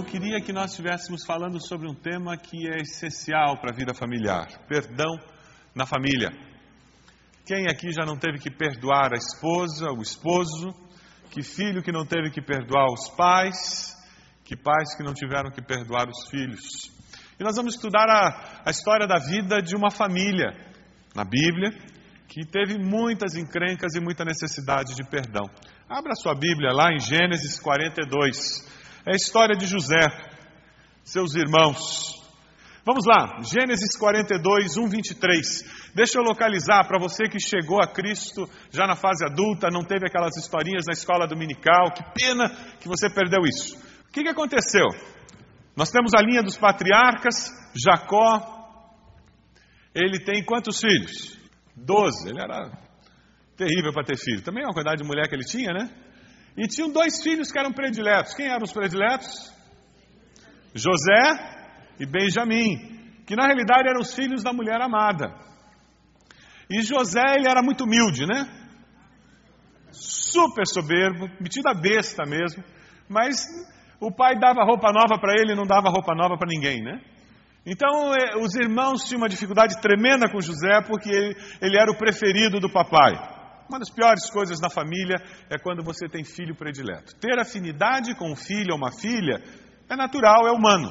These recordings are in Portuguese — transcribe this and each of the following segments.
Eu queria que nós estivéssemos falando sobre um tema que é essencial para a vida familiar: perdão na família. Quem aqui já não teve que perdoar a esposa, o esposo? Que filho que não teve que perdoar os pais? Que pais que não tiveram que perdoar os filhos? E nós vamos estudar a, a história da vida de uma família na Bíblia que teve muitas encrencas e muita necessidade de perdão. Abra sua Bíblia lá em Gênesis 42. É a história de José, seus irmãos. Vamos lá, Gênesis 42, 1, 23. Deixa eu localizar para você que chegou a Cristo já na fase adulta, não teve aquelas historinhas na escola dominical. Que pena que você perdeu isso. O que, que aconteceu? Nós temos a linha dos patriarcas, Jacó. Ele tem quantos filhos? Doze. Ele era terrível para ter filho. Também é uma quantidade de mulher que ele tinha, né? E tinham dois filhos que eram prediletos. Quem eram os prediletos? José e Benjamim, que na realidade eram os filhos da mulher amada. E José, ele era muito humilde, né? Super soberbo, metido a besta mesmo, mas o pai dava roupa nova para ele e não dava roupa nova para ninguém, né? Então, eh, os irmãos tinham uma dificuldade tremenda com José porque ele, ele era o preferido do papai. Uma das piores coisas na família é quando você tem filho predileto. Ter afinidade com um filho ou uma filha é natural, é humano.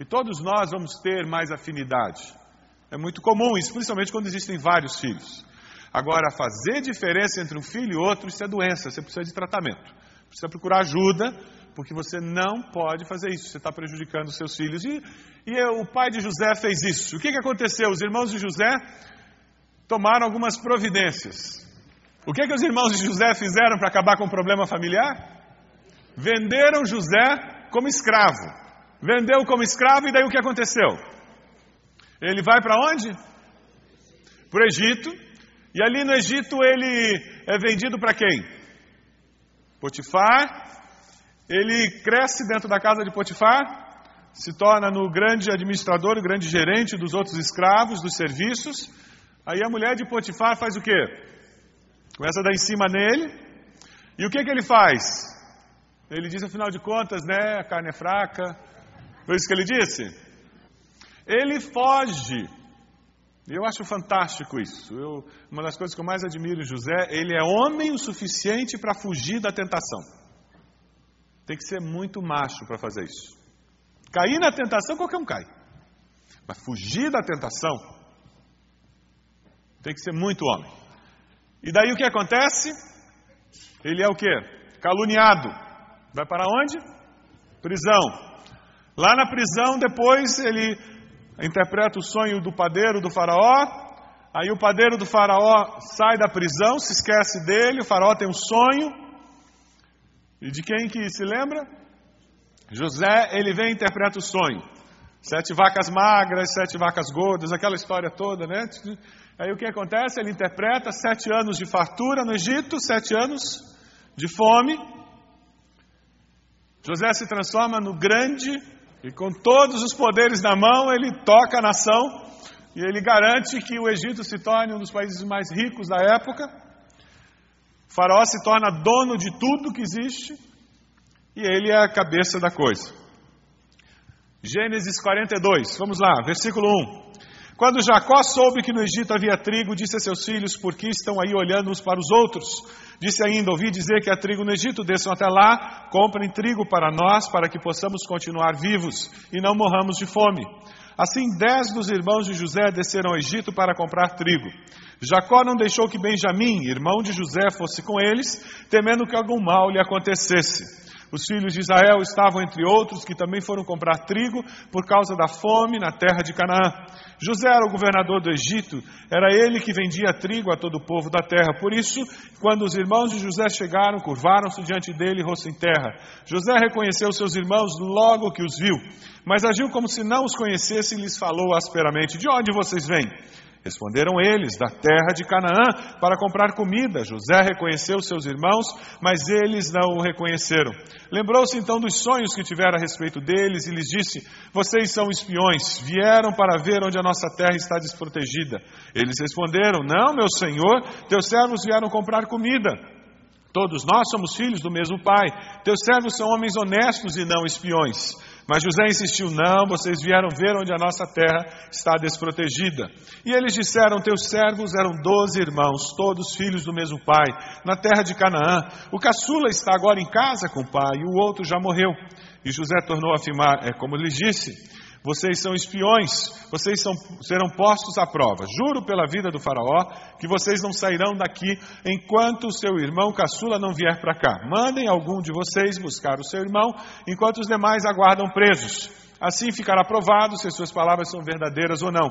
E todos nós vamos ter mais afinidade. É muito comum isso, principalmente quando existem vários filhos. Agora, fazer diferença entre um filho e outro, isso é doença, você precisa de tratamento. Precisa procurar ajuda, porque você não pode fazer isso, você está prejudicando os seus filhos. E, e o pai de José fez isso. O que, que aconteceu? Os irmãos de José tomaram algumas providências. O que, que os irmãos de José fizeram para acabar com o problema familiar? Venderam José como escravo. Vendeu como escravo e daí o que aconteceu? Ele vai para onde? Para o Egito. E ali no Egito ele é vendido para quem? Potifar. Ele cresce dentro da casa de Potifar, se torna no grande administrador, o grande gerente dos outros escravos, dos serviços. Aí a mulher de Potifar faz o quê? Começa a dar em cima nele. E o que, que ele faz? Ele diz, afinal de contas, né, a carne é fraca. Foi isso que ele disse? Ele foge. Eu acho fantástico isso. Eu, uma das coisas que eu mais admiro em José, ele é homem o suficiente para fugir da tentação. Tem que ser muito macho para fazer isso. Cair na tentação, qualquer um cai. Mas fugir da tentação, tem que ser muito homem. E daí o que acontece? Ele é o que? Caluniado. Vai para onde? Prisão. Lá na prisão, depois ele interpreta o sonho do padeiro do faraó. Aí o padeiro do faraó sai da prisão, se esquece dele, o faraó tem um sonho. E de quem que se lembra? José, ele vem e interpreta o sonho. Sete vacas magras, sete vacas gordas, aquela história toda, né? Aí o que acontece? Ele interpreta sete anos de fartura no Egito, sete anos de fome. José se transforma no grande e com todos os poderes na mão, ele toca a nação e ele garante que o Egito se torne um dos países mais ricos da época. O faraó se torna dono de tudo que existe e ele é a cabeça da coisa. Gênesis 42, vamos lá, versículo 1. Quando Jacó soube que no Egito havia trigo, disse a seus filhos: Por que estão aí olhando uns para os outros? Disse ainda: Ouvi dizer que há trigo no Egito, desçam até lá, comprem trigo para nós, para que possamos continuar vivos e não morramos de fome. Assim, dez dos irmãos de José desceram ao Egito para comprar trigo. Jacó não deixou que Benjamim, irmão de José, fosse com eles, temendo que algum mal lhe acontecesse. Os filhos de Israel estavam entre outros que também foram comprar trigo por causa da fome na terra de Canaã. José era o governador do Egito, era ele que vendia trigo a todo o povo da terra. Por isso, quando os irmãos de José chegaram, curvaram-se diante dele, rosto em terra. José reconheceu seus irmãos logo que os viu, mas agiu como se não os conhecesse e lhes falou asperamente: De onde vocês vêm? Responderam eles, da terra de Canaã, para comprar comida. José reconheceu seus irmãos, mas eles não o reconheceram. Lembrou-se então dos sonhos que tivera a respeito deles e lhes disse: Vocês são espiões, vieram para ver onde a nossa terra está desprotegida. Eles responderam: Não, meu senhor, teus servos vieram comprar comida. Todos nós somos filhos do mesmo pai. Teus servos são homens honestos e não espiões. Mas José insistiu: Não, vocês vieram ver onde a nossa terra está desprotegida. E eles disseram: Teus servos eram doze irmãos, todos filhos do mesmo pai, na terra de Canaã. O caçula está agora em casa com o pai, e o outro já morreu. E José tornou a afirmar: É como lhes disse. Vocês são espiões, vocês são, serão postos à prova. Juro pela vida do Faraó que vocês não sairão daqui enquanto o seu irmão caçula não vier para cá. Mandem algum de vocês buscar o seu irmão, enquanto os demais aguardam presos. Assim ficará provado se suas palavras são verdadeiras ou não.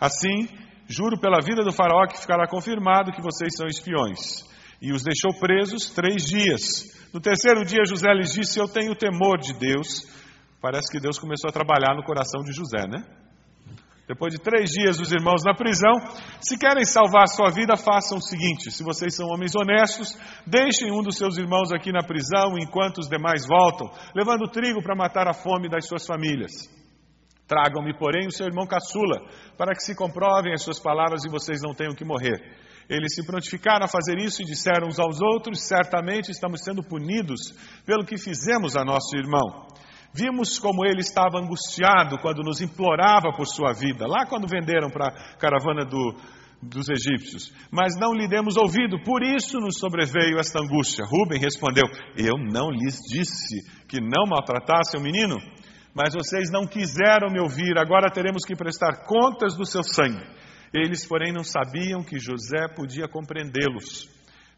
Assim, juro pela vida do Faraó que ficará confirmado que vocês são espiões. E os deixou presos três dias. No terceiro dia, José lhes disse: Eu tenho temor de Deus Parece que Deus começou a trabalhar no coração de José, né? Depois de três dias, os irmãos na prisão, se querem salvar a sua vida, façam o seguinte: se vocês são homens honestos, deixem um dos seus irmãos aqui na prisão enquanto os demais voltam, levando trigo para matar a fome das suas famílias. Tragam-me, porém, o seu irmão caçula, para que se comprovem as suas palavras e vocês não tenham que morrer. Eles se prontificaram a fazer isso e disseram uns aos outros: certamente estamos sendo punidos pelo que fizemos a nosso irmão. Vimos como ele estava angustiado quando nos implorava por sua vida, lá quando venderam para a caravana do, dos egípcios. Mas não lhe demos ouvido, por isso nos sobreveio esta angústia. Rubem respondeu: Eu não lhes disse que não maltratassem o menino, mas vocês não quiseram me ouvir, agora teremos que prestar contas do seu sangue. Eles, porém, não sabiam que José podia compreendê-los,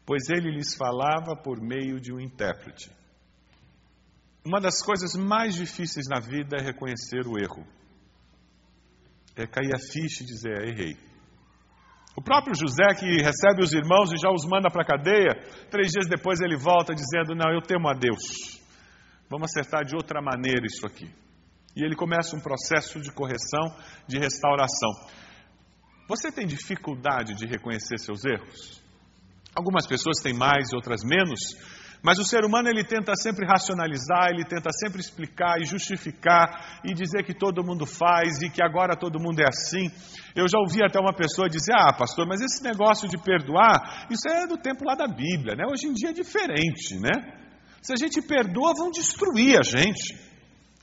pois ele lhes falava por meio de um intérprete. Uma das coisas mais difíceis na vida é reconhecer o erro. É cair a ficha e dizer, é, errei. O próprio José, que recebe os irmãos e já os manda para a cadeia, três dias depois ele volta dizendo: Não, eu temo a Deus. Vamos acertar de outra maneira isso aqui. E ele começa um processo de correção, de restauração. Você tem dificuldade de reconhecer seus erros? Algumas pessoas têm mais, outras menos, mas o ser humano ele tenta sempre racionalizar, ele tenta sempre explicar e justificar e dizer que todo mundo faz e que agora todo mundo é assim. Eu já ouvi até uma pessoa dizer: "Ah, pastor, mas esse negócio de perdoar, isso é do tempo lá da Bíblia, né? Hoje em dia é diferente, né? Se a gente perdoa, vão destruir a gente.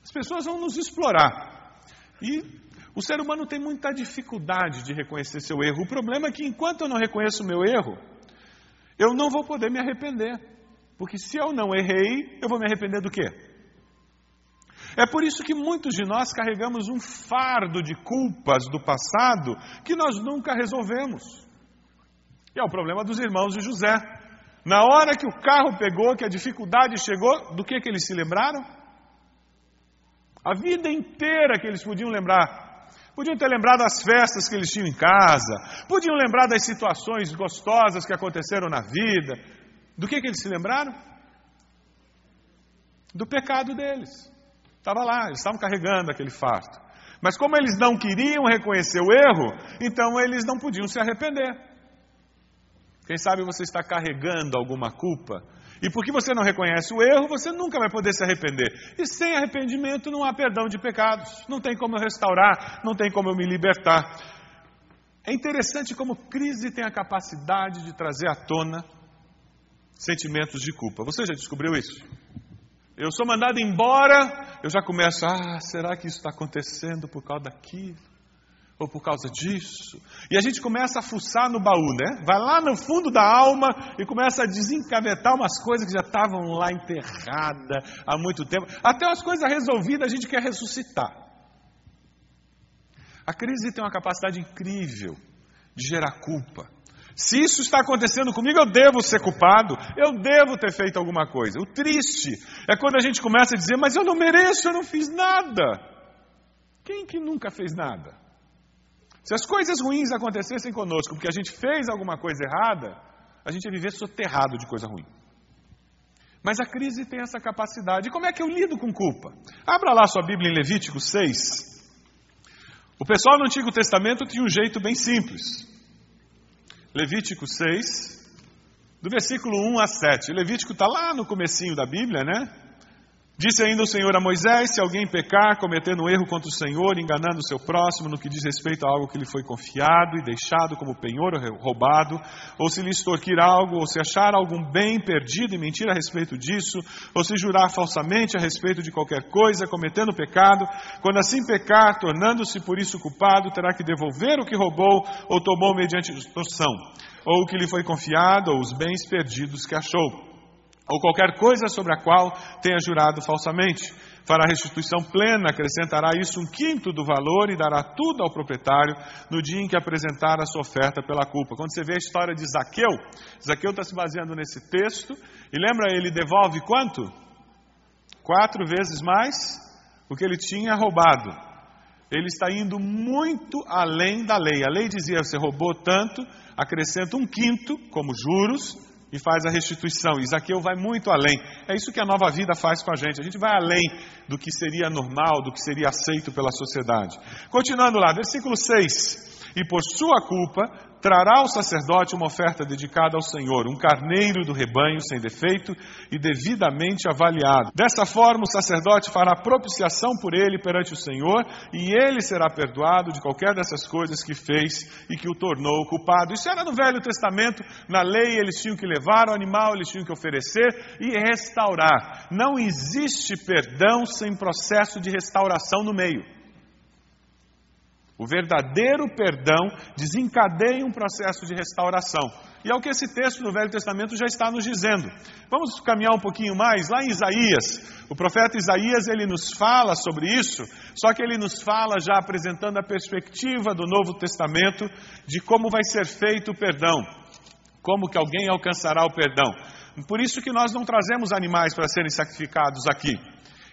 As pessoas vão nos explorar. E o ser humano tem muita dificuldade de reconhecer seu erro. O problema é que enquanto eu não reconheço meu erro, eu não vou poder me arrepender. Porque se eu não errei, eu vou me arrepender do quê? É por isso que muitos de nós carregamos um fardo de culpas do passado que nós nunca resolvemos. E é o problema dos irmãos de José. Na hora que o carro pegou, que a dificuldade chegou, do que, que eles se lembraram? A vida inteira que eles podiam lembrar. Podiam ter lembrado das festas que eles tinham em casa, podiam lembrar das situações gostosas que aconteceram na vida. Do que, que eles se lembraram? Do pecado deles. Estava lá, eles estavam carregando aquele fardo. Mas como eles não queriam reconhecer o erro, então eles não podiam se arrepender. Quem sabe você está carregando alguma culpa e porque você não reconhece o erro, você nunca vai poder se arrepender. E sem arrependimento não há perdão de pecados. Não tem como eu restaurar, não tem como eu me libertar. É interessante como crise tem a capacidade de trazer à tona sentimentos de culpa. Você já descobriu isso? Eu sou mandado embora, eu já começo, ah, será que isso está acontecendo por causa daquilo? ou por causa disso. E a gente começa a fuçar no baú, né? Vai lá no fundo da alma e começa a desencavetar umas coisas que já estavam lá enterradas há muito tempo. Até as coisas resolvidas a gente quer ressuscitar. A crise tem uma capacidade incrível de gerar culpa. Se isso está acontecendo comigo, eu devo ser culpado, eu devo ter feito alguma coisa. O triste é quando a gente começa a dizer, mas eu não mereço, eu não fiz nada. Quem que nunca fez nada? Se as coisas ruins acontecessem conosco porque a gente fez alguma coisa errada, a gente ia viver soterrado de coisa ruim. Mas a crise tem essa capacidade. E como é que eu lido com culpa? Abra lá sua Bíblia em Levítico 6. O pessoal no Antigo Testamento tinha um jeito bem simples. Levítico 6, do versículo 1 a 7. Levítico está lá no comecinho da Bíblia, né? Disse ainda o Senhor a Moisés: Se alguém pecar, cometendo um erro contra o Senhor, enganando o seu próximo no que diz respeito a algo que lhe foi confiado e deixado como penhor roubado, ou se lhe extorquir algo, ou se achar algum bem perdido e mentir a respeito disso, ou se jurar falsamente a respeito de qualquer coisa, cometendo pecado, quando assim pecar, tornando-se por isso culpado, terá que devolver o que roubou ou tomou mediante extorsão, ou o que lhe foi confiado, ou os bens perdidos que achou ou qualquer coisa sobre a qual tenha jurado falsamente. Fará restituição plena, acrescentará isso um quinto do valor e dará tudo ao proprietário no dia em que apresentar a sua oferta pela culpa. Quando você vê a história de Zaqueu, Zaqueu está se baseando nesse texto, e lembra, ele devolve quanto? Quatro vezes mais o que ele tinha roubado. Ele está indo muito além da lei. A lei dizia: você roubou tanto, acrescenta um quinto como juros, e faz a restituição. Isaqueu vai muito além. É isso que a nova vida faz com a gente. A gente vai além do que seria normal, do que seria aceito pela sociedade. Continuando lá, versículo 6. E por sua culpa, trará o sacerdote uma oferta dedicada ao Senhor, um carneiro do rebanho sem defeito e devidamente avaliado. Dessa forma, o sacerdote fará propiciação por ele perante o Senhor, e ele será perdoado de qualquer dessas coisas que fez e que o tornou culpado. Isso era no Velho Testamento, na lei eles tinham que levar o animal, eles tinham que oferecer e restaurar. Não existe perdão sem processo de restauração no meio. O verdadeiro perdão desencadeia um processo de restauração. E é o que esse texto no Velho Testamento já está nos dizendo. Vamos caminhar um pouquinho mais. Lá em Isaías, o profeta Isaías ele nos fala sobre isso, só que ele nos fala já apresentando a perspectiva do Novo Testamento de como vai ser feito o perdão, como que alguém alcançará o perdão. Por isso que nós não trazemos animais para serem sacrificados aqui.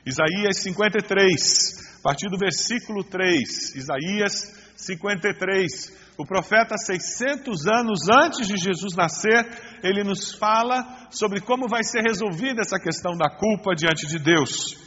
Isaías 53, a partir do versículo 3, Isaías 53. O profeta, 600 anos antes de Jesus nascer, ele nos fala sobre como vai ser resolvida essa questão da culpa diante de Deus.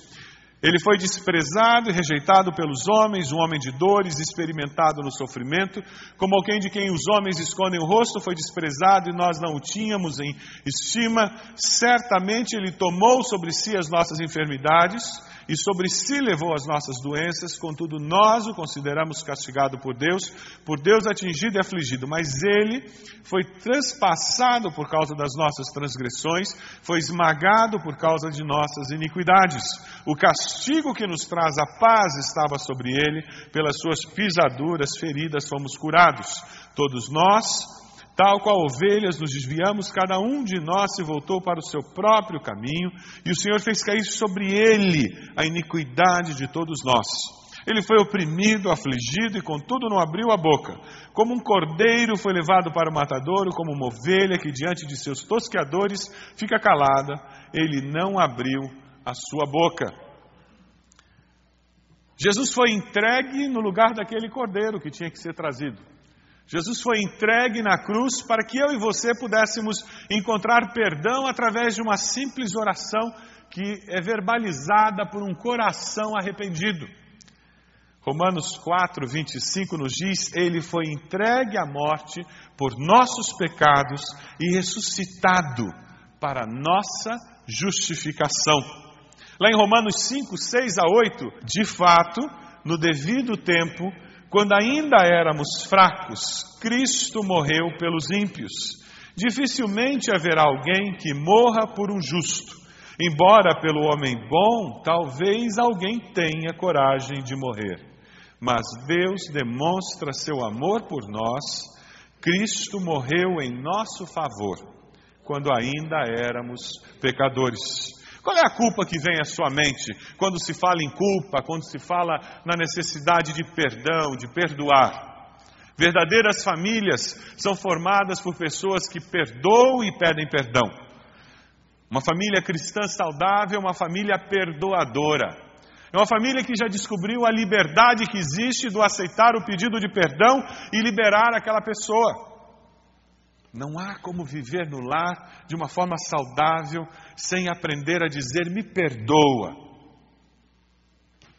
Ele foi desprezado e rejeitado pelos homens, um homem de dores, experimentado no sofrimento, como alguém de quem os homens escondem o rosto, foi desprezado e nós não o tínhamos em estima. Certamente ele tomou sobre si as nossas enfermidades e sobre si levou as nossas doenças, contudo nós o consideramos castigado por Deus, por Deus atingido e afligido, mas ele foi transpassado por causa das nossas transgressões, foi esmagado por causa de nossas iniquidades. O castigo que nos traz a paz estava sobre ele, pelas suas pisaduras, feridas fomos curados. Todos nós Tal qual ovelhas nos desviamos, cada um de nós se voltou para o seu próprio caminho, e o Senhor fez cair sobre ele a iniquidade de todos nós. Ele foi oprimido, afligido e contudo não abriu a boca. Como um cordeiro foi levado para o matadouro, como uma ovelha que diante de seus tosqueadores fica calada, ele não abriu a sua boca. Jesus foi entregue no lugar daquele cordeiro que tinha que ser trazido. Jesus foi entregue na cruz para que eu e você pudéssemos encontrar perdão através de uma simples oração que é verbalizada por um coração arrependido. Romanos 4, 25 nos diz: Ele foi entregue à morte por nossos pecados e ressuscitado para nossa justificação. Lá em Romanos 5, 6 a 8, de fato, no devido tempo, quando ainda éramos fracos, Cristo morreu pelos ímpios. Dificilmente haverá alguém que morra por um justo. Embora pelo homem bom, talvez alguém tenha coragem de morrer. Mas Deus demonstra seu amor por nós. Cristo morreu em nosso favor, quando ainda éramos pecadores. Qual é a culpa que vem à sua mente quando se fala em culpa, quando se fala na necessidade de perdão, de perdoar? Verdadeiras famílias são formadas por pessoas que perdoam e pedem perdão. Uma família cristã saudável é uma família perdoadora. É uma família que já descobriu a liberdade que existe do aceitar o pedido de perdão e liberar aquela pessoa. Não há como viver no lar de uma forma saudável sem aprender a dizer me perdoa.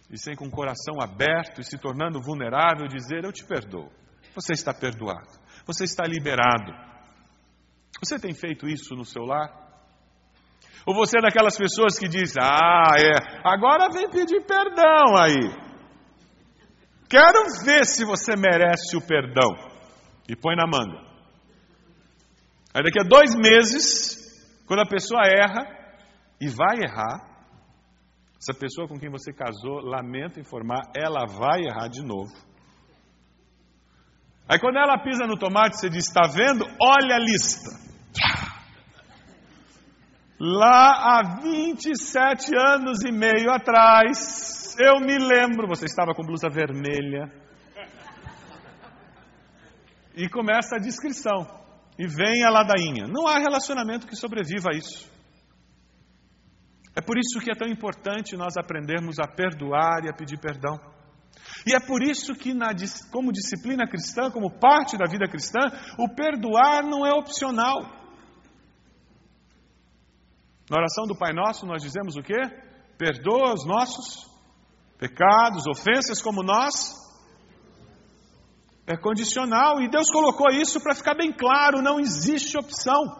E sem com o coração aberto e se tornando vulnerável dizer eu te perdoo. Você está perdoado. Você está liberado. Você tem feito isso no seu lar? Ou você é daquelas pessoas que diz: "Ah, é, agora vem pedir perdão aí". Quero ver se você merece o perdão. E põe na manga. Aí daqui a dois meses, quando a pessoa erra, e vai errar, essa pessoa com quem você casou, lamenta informar, ela vai errar de novo. Aí quando ela pisa no tomate, você diz: está vendo? Olha a lista. Lá há 27 anos e meio atrás, eu me lembro, você estava com blusa vermelha. E começa a descrição e vem a ladainha. Não há relacionamento que sobreviva a isso. É por isso que é tão importante nós aprendermos a perdoar e a pedir perdão. E é por isso que, na, como disciplina cristã, como parte da vida cristã, o perdoar não é opcional. Na oração do Pai Nosso, nós dizemos o quê? Perdoa os nossos pecados, ofensas, como nós é condicional e Deus colocou isso para ficar bem claro: não existe opção.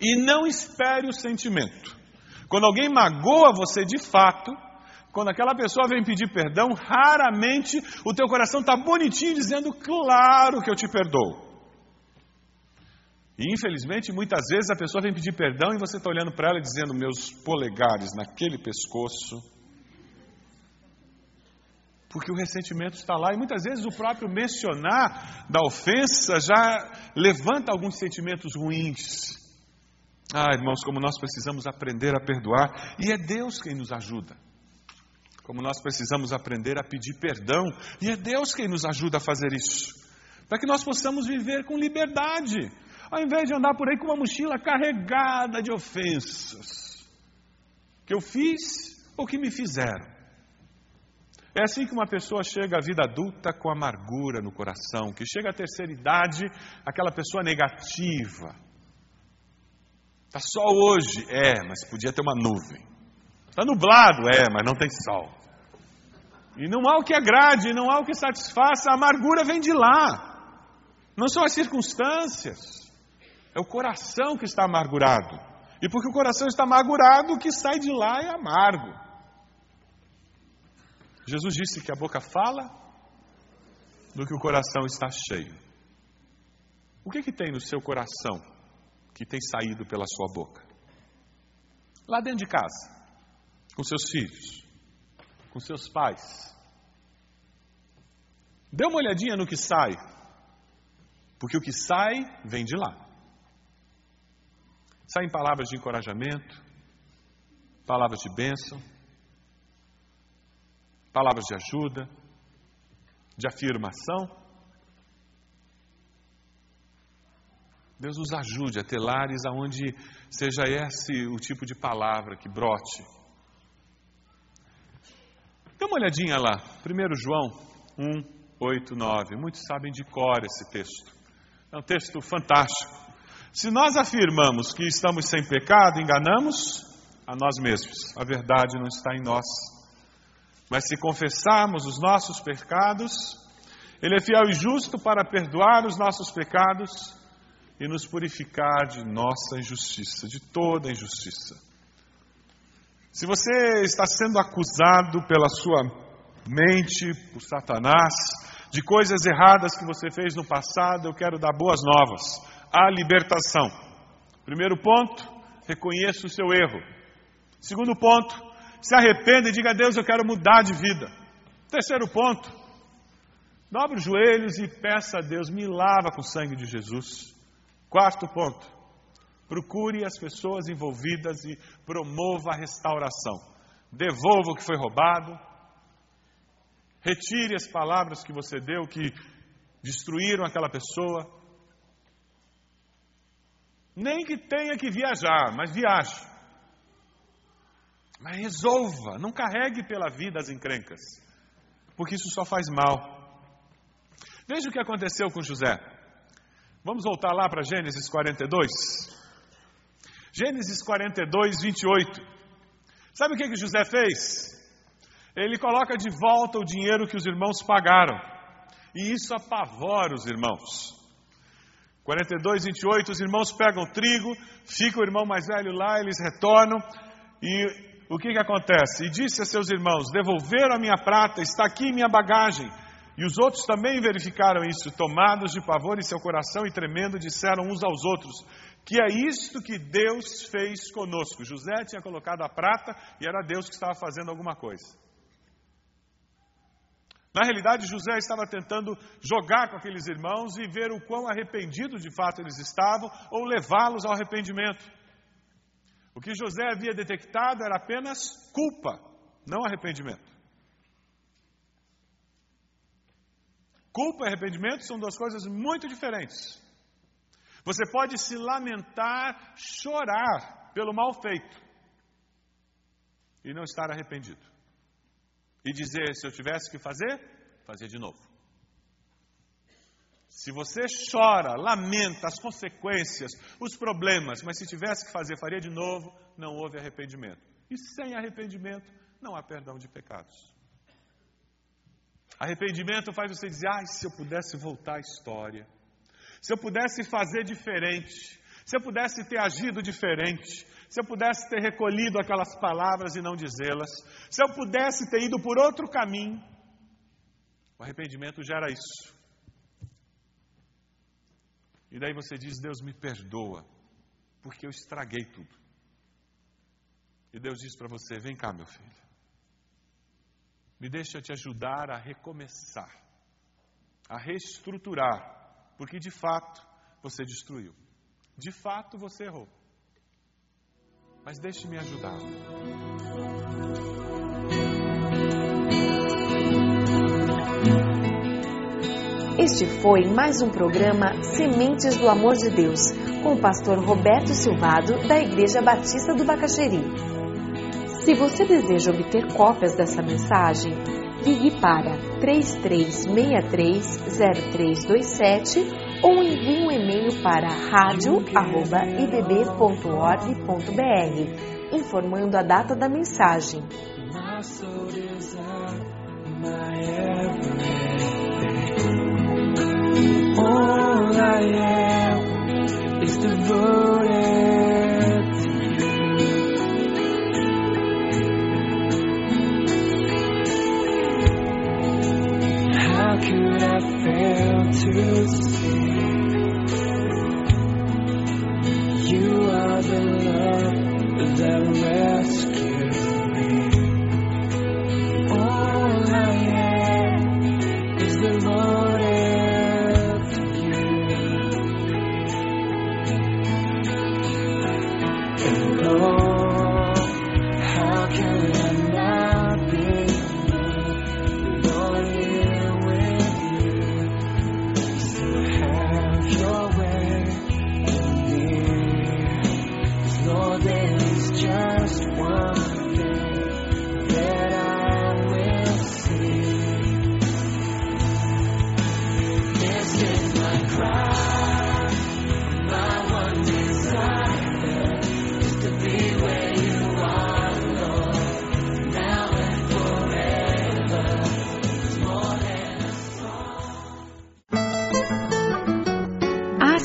E não espere o sentimento. Quando alguém magoa você de fato, quando aquela pessoa vem pedir perdão, raramente o teu coração está bonitinho dizendo, claro que eu te perdoo. E infelizmente, muitas vezes a pessoa vem pedir perdão e você está olhando para ela dizendo, meus polegares naquele pescoço, porque o ressentimento está lá e muitas vezes o próprio mencionar da ofensa já levanta alguns sentimentos ruins. Ah, irmãos, como nós precisamos aprender a perdoar e é Deus quem nos ajuda. Como nós precisamos aprender a pedir perdão e é Deus quem nos ajuda a fazer isso. Para que nós possamos viver com liberdade, ao invés de andar por aí com uma mochila carregada de ofensas que eu fiz ou que me fizeram. É assim que uma pessoa chega à vida adulta com amargura no coração, que chega à terceira idade, aquela pessoa negativa. Está sol hoje? É, mas podia ter uma nuvem. Está nublado? É, mas não tem sol. E não há o que agrade, não há o que satisfaça, a amargura vem de lá. Não são as circunstâncias, é o coração que está amargurado. E porque o coração está amargurado, o que sai de lá é amargo. Jesus disse que a boca fala do que o coração está cheio. O que, que tem no seu coração que tem saído pela sua boca? Lá dentro de casa, com seus filhos, com seus pais. Dê uma olhadinha no que sai, porque o que sai vem de lá. Saem palavras de encorajamento, palavras de bênção, palavras de ajuda, de afirmação. Deus nos ajude a ter lares aonde seja esse o tipo de palavra que brote. uma olhadinha lá, 1 João 1, 8, 9. Muitos sabem de cor esse texto. É um texto fantástico. Se nós afirmamos que estamos sem pecado, enganamos a nós mesmos. A verdade não está em nós. Mas se confessarmos os nossos pecados, Ele é fiel e justo para perdoar os nossos pecados e nos purificar de nossa injustiça, de toda injustiça. Se você está sendo acusado pela sua mente, por Satanás, de coisas erradas que você fez no passado, eu quero dar boas novas. A libertação. Primeiro ponto, reconheça o seu erro. Segundo ponto, se arrependa e diga a Deus, eu quero mudar de vida. Terceiro ponto, dobre os joelhos e peça a Deus, me lava com o sangue de Jesus. Quarto ponto, procure as pessoas envolvidas e promova a restauração. Devolva o que foi roubado, retire as palavras que você deu que destruíram aquela pessoa. Nem que tenha que viajar, mas viaje. Mas resolva, não carregue pela vida as encrencas, porque isso só faz mal. Veja o que aconteceu com José. Vamos voltar lá para Gênesis 42. Gênesis 42, 28. Sabe o que, que José fez? Ele coloca de volta o dinheiro que os irmãos pagaram. E isso apavora os irmãos. 42, 28, os irmãos pegam trigo, fica o irmão mais velho lá, eles retornam, e o que, que acontece? E disse a seus irmãos: Devolveram a minha prata, está aqui minha bagagem. E os outros também verificaram isso, tomados de pavor em seu coração e tremendo, disseram uns aos outros: Que é isto que Deus fez conosco. José tinha colocado a prata e era Deus que estava fazendo alguma coisa. Na realidade, José estava tentando jogar com aqueles irmãos e ver o quão arrependidos de fato eles estavam, ou levá-los ao arrependimento. O que José havia detectado era apenas culpa, não arrependimento. Culpa e arrependimento são duas coisas muito diferentes. Você pode se lamentar, chorar pelo mal feito e não estar arrependido. E dizer: se eu tivesse que fazer, fazer de novo. Se você chora, lamenta as consequências, os problemas, mas se tivesse que fazer, faria de novo, não houve arrependimento. E sem arrependimento, não há perdão de pecados. Arrependimento faz você dizer: ai, se eu pudesse voltar à história, se eu pudesse fazer diferente, se eu pudesse ter agido diferente, se eu pudesse ter recolhido aquelas palavras e não dizê-las, se eu pudesse ter ido por outro caminho. O arrependimento gera isso. E daí você diz: Deus me perdoa, porque eu estraguei tudo. E Deus diz para você: Vem cá, meu filho. Me deixa te ajudar a recomeçar, a reestruturar, porque de fato você destruiu. De fato você errou. Mas deixe-me ajudar. Este foi mais um programa Sementes do Amor de Deus, com o pastor Roberto Silvado, da Igreja Batista do Bacaxeri. Se você deseja obter cópias dessa mensagem, ligue para 33630327 ou envie um e-mail para radio@ibb.org.br, informando a data da mensagem. All I am is devoted to you. How could I fail to see you are the love that